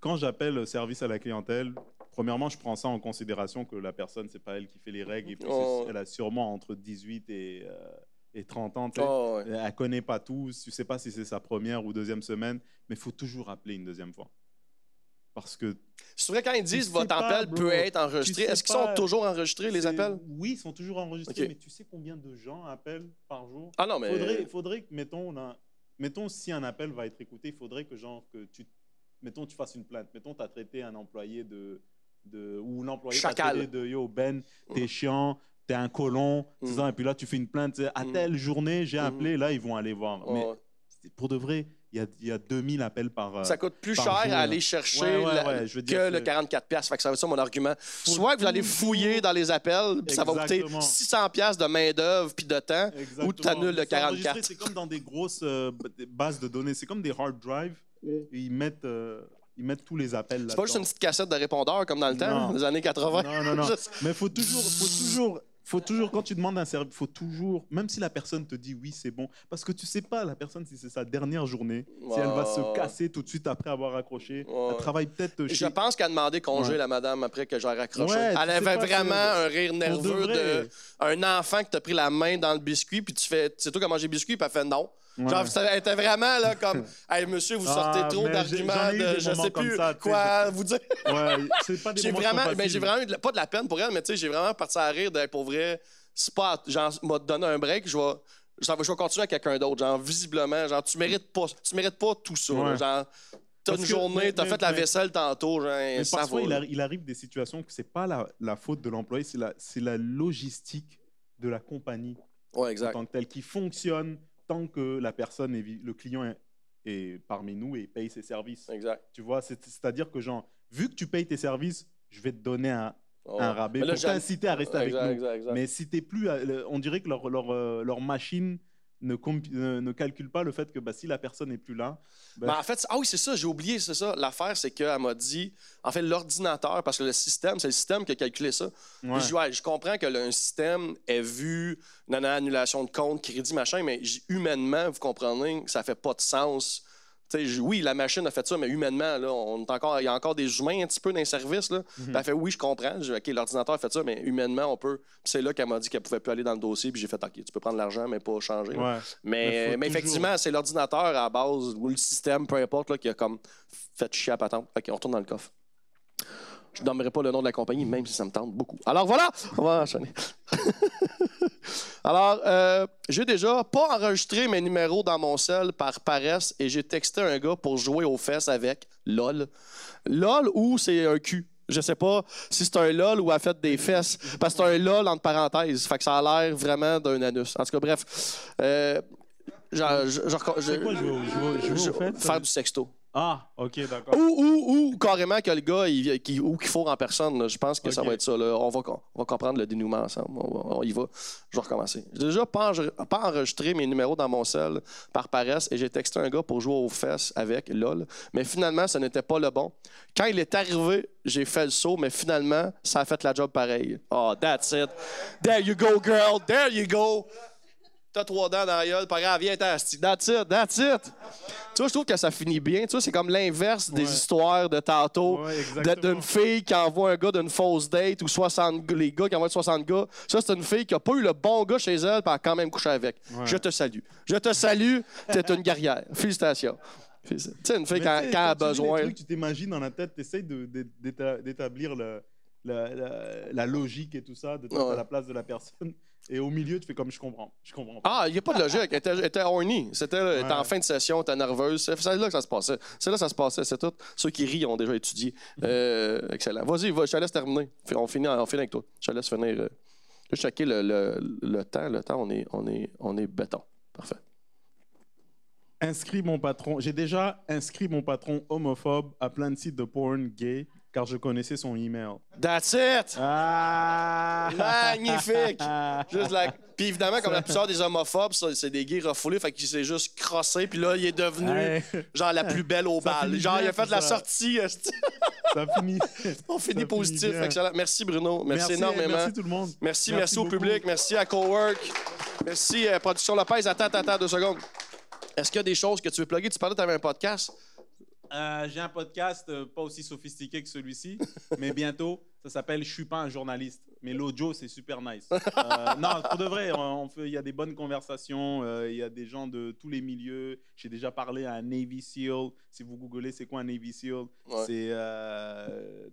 Quand j'appelle le service à la clientèle, premièrement, je prends ça en considération que la personne, c'est pas elle qui fait les règles. Et puis, Oh. elle a sûrement entre 18 et, euh, et 30 ans. tu sais. oh, ouais. Elle connaît pas tout. Tu sais pas si c'est sa première ou deuxième semaine, mais il faut toujours appeler une deuxième fois. Parce que C'est vrai, quand ils disent votre appel peut être enregistré, est-ce qu'ils sont toujours enregistrés, les appels? Oui, ils sont toujours enregistrés, mais tu sais combien de gens appellent par jour? Ah non, mais. faudrait, faudrait que, mettons, on a- mettons, si un appel va être écouté, il faudrait que, genre, que tu, mettons, tu fasses une plainte. Mettons, tu as traité un employé de, de ou l'employé traité de Yo, Ben, t'es chiant, t'es un colon, Mm. ça, et puis là, tu fais une plainte. À Mm. telle journée, j'ai Mm. appelé, là, ils vont aller voir. Oh, Mais pour de vrai, il y y a 2000 appels par. euh, Ça coûte plus cher jour, à aller chercher Ouais, ouais, la- ouais, je veux dire, que le c'est- 44 pièces. Fait que ça va être ça mon argument. Soit que vous allez fouiller dans les appels, puis ça va coûter Exactement. 600 pièces de main d'œuvre puis de temps. Exactement. Ou t'annules le Mais c'est 44. enregistré, C'est comme dans des grosses euh, bases de données. C'est comme des hard drives. Et ils mettent, euh, ils mettent tous les appels là C'est pas juste une petite cassette de répondeur comme dans le temps, Non. des années 80. Non, non, non. *laughs* Mais faut toujours, faut toujours, faut toujours, quand tu demandes un service, faut toujours, même si la personne te dit oui, c'est bon, parce que tu sais pas la personne si c'est sa dernière journée, si elle va se casser tout de suite après avoir raccroché. Ouais. Elle travaille peut-être Je chez. pense qu'elle a demandé congé, Ouais. la madame, après que j'ai raccroché. Ouais, Elle avait vraiment que- un rire nerveux de un enfant qui t'a pris la main dans le biscuit, puis tu fais, c'est toi qui as mangé le biscuit, puis elle fait non. Ouais. Genre, ça- elle était vraiment là comme, *laughs* hey monsieur, vous sortez Ah, trop d'arguments de je sais plus ça, quoi vous dire. *laughs* Ouais, c'est pas des *laughs* J'ai vraiment, ben, j'ai vraiment eu de pas de la peine pour elle, mais tu sais, j'ai vraiment parti à rire de pour vrai. C'est pas, genre, m'a donné un break, je vais, je vais continuer avec quelqu'un d'autre. Genre, visiblement, genre, tu mérites pas, tu mérites pas tout ça. là. Ouais. genre, t'as une journée, t'as fait la vaisselle tantôt, genre, Mais ça parfois, va. il, arri- il arrive des situations que c'est pas la, la faute de l'employé, c'est la, la logistique de la compagnie Ouais, en tant que telle qui fonctionne tant que la personne, est, le client est, est parmi nous et paye ses services. Exact. Tu vois, c'est- c'est-à-dire que, genre, vu que tu payes tes services, je vais te donner un, un rabais là, pour t'inciter à rester avec nous. exact, exact. Mais si t'es plus, on dirait que leur, leur, euh, leur machine ne, comp- ne, ne calcule pas le fait que bah, si la personne n'est plus là, ben, en fait, ah oui, c'est ça, j'ai oublié, c'est ça. L'affaire, c'est qu'elle m'a dit, en fait, l'ordinateur, parce que le système, c'est le système qui a calculé ça. ouais. Je, dis, ouais, je comprends que le un système ait vu non, non, annulation de compte, crédit, machin, mais humainement, vous comprenez que ça fait pas de sens. Oui, la machine a fait ça, mais humainement, là, on est encore, il y a encore des humains un petit peu dans les services. Là. Elle fait oui, je comprends. OK, l'ordinateur a fait ça, mais humainement, on peut. C'est là qu'elle m'a dit qu'elle pouvait plus aller dans le dossier. Puis j'ai fait OK, tu peux prendre l'argent, mais pas changer. Ouais. Mais, effectivement, c'est l'ordinateur à la base, ou le système, peu importe, là, qui a comme fait chier à patente. OK, on retourne dans le coffre. Je ne nommerai pas le nom de la compagnie, même si ça me tente beaucoup. Alors voilà, on va enchaîner. *laughs* Alors, euh, j'ai déjà pas enregistré mes numéros dans mon cell par paresse et j'ai texté un gars pour jouer aux fesses avec LOL. LOL ou c'est un cul? Je sais pas si c'est un LOL ou a fait des fesses. Parce que c'est un LOL entre parenthèses. Fait que ça a l'air vraiment d'un anus. En tout cas, bref. Euh, genre, je- je- je- C'est quoi jouer, jouer, jouer faire du sexto. Ah, ok, d'accord. Ou, ou, ou carrément que le gars, il, vient- qui, ou qu'il faut en personne. là. Je pense que ça Ok. va être ça. là. On, va, on va comprendre le dénouement ensemble. On, va- on y va. Je vais recommencer. J'ai déjà pas, enre- pas enregistré mes numéros dans mon cell par paresse et j'ai texté un gars pour jouer aux fesses avec LOL. Mais finalement, ce n'était pas le bon. Quand il est arrivé, j'ai fait le saut, mais finalement, ça a fait la job pareil. Oh, that's it. There you go, girl. There you go. T'as trois dents dans la gueule, pas grave, viens asti. That's it, that's it. Tu vois, je trouve que ça finit bien. Tu vois, c'est comme l'inverse des Ouais. histoires de tantôt. Ouais, d'une fille qui envoie un gars d'une fausse date ou 60 gars- les gars qui envoient 60 gars. Ça, c'est une fille qui a pas eu le bon gars chez elle, puis elle a quand même couché avec. Ouais. Je te salue. Je te salue, t'es une guerrière. Félicitations. Tu sais, une fille elle a besoin. trucs, tu t'imagines dans la tête, tu essayes d'établir le- la, la- la logique et tout ça, de Ouais. à la place de la personne. Et au milieu, tu fais comme je comprends. Je comprends pas. Ah, il n'y a pas de logique. Elle était, elle était horny. C'était elle était Ouais. en fin de session, était nerveuse. C'est c'est là que ça se passait. C'est là que ça se passait. C'est tout. Ceux qui rient ont déjà étudié. Euh, excellent. Vas-y, va, je te laisse terminer. On finit, on finit avec toi. Je te laisse finir. euh, Juste checker le, le, le temps. Le temps, on est, on est, on est béton. Parfait. Inscris mon patron. J'ai déjà inscrit mon patron homophobe à plein de sites de porn gay car je connaissais son email. That's it! Ah Magnifique! *laughs* Juste Puis évidemment, comme la plupart des homophobes, c'est des gays refoulés, fait qu'il s'est juste crossé, puis là, il est devenu genre la plus belle au bal. Genre, il a fait de la sortie. Ça finit. *laughs* On finit Ça positif. Excellent. Merci Bruno. Merci, énormément. Merci tout le monde. Merci, merci, au beaucoup. public, merci à Cowork, merci à Production Lopez. Attends, attends, attends, deux secondes. Est-ce qu'il y a des choses que tu veux plugger? Tu parlais tu avais un podcast. Euh, J'ai un podcast euh, pas aussi sophistiqué que celui-ci, mais *laughs* bientôt. Ça s'appelle Je suis pas un journaliste. Mais l'audio, c'est super nice. Euh, *laughs* non, pour de vrai, il y a des bonnes conversations. Il y a des gens de tous les milieux. J'ai déjà parlé à un Navy SEAL. Si vous googlez, c'est quoi un Navy SEAL? Ouais. C'est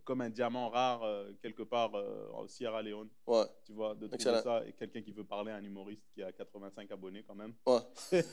comme un diamant rare quelque part en Sierra Leone. Ouais, Tu vois, de trouver ça. Et quelqu'un qui veut parler à un humoriste qui a 85 abonnés quand même. ouais. *laughs*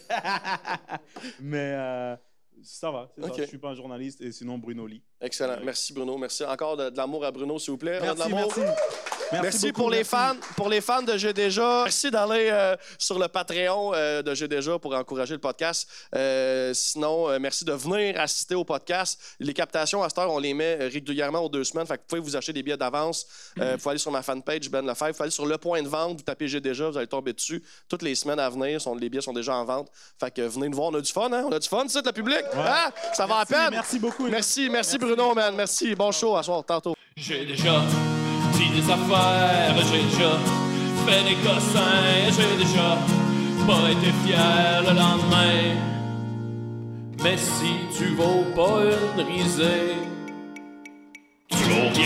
Mais ça va, ça. Je suis pas un journaliste et sinon Bruno Lee. Excellent. Merci Bruno. Merci encore de, de l'amour à Bruno, s'il vous plaît. De Merci, l'amour. merci. Merci, beaucoup, pour les fans, pour les fans de J'ai déjà. Merci d'aller euh, sur le Patreon euh, de J'ai déjà pour encourager le podcast. Euh, sinon, euh, merci de venir assister au podcast. Les captations à cette heure, on les met régulièrement aux deux semaines. Fait que vous pouvez vous acheter des billets d'avance. Euh, Vous pouvez aller sur ma fanpage Ben Lefebvre. Vous pouvez aller sur le point de vente. Vous tapez J'ai déjà, vous allez tomber dessus. Toutes les semaines à venir, sont, les billets sont déjà en vente. Fait que venez nous voir. On a du fun, hein? On a du fun, c'est le public. Hein? Ça va à peine. Merci beaucoup. Merci, merci, Bruno, man. Merci. Bon show à soir, tantôt. J'ai déjà dit des affaires, j'ai déjà fait des cossins, j'ai déjà pas été fier le lendemain. Mais si tu vaux pas une risée, tu vaux rien.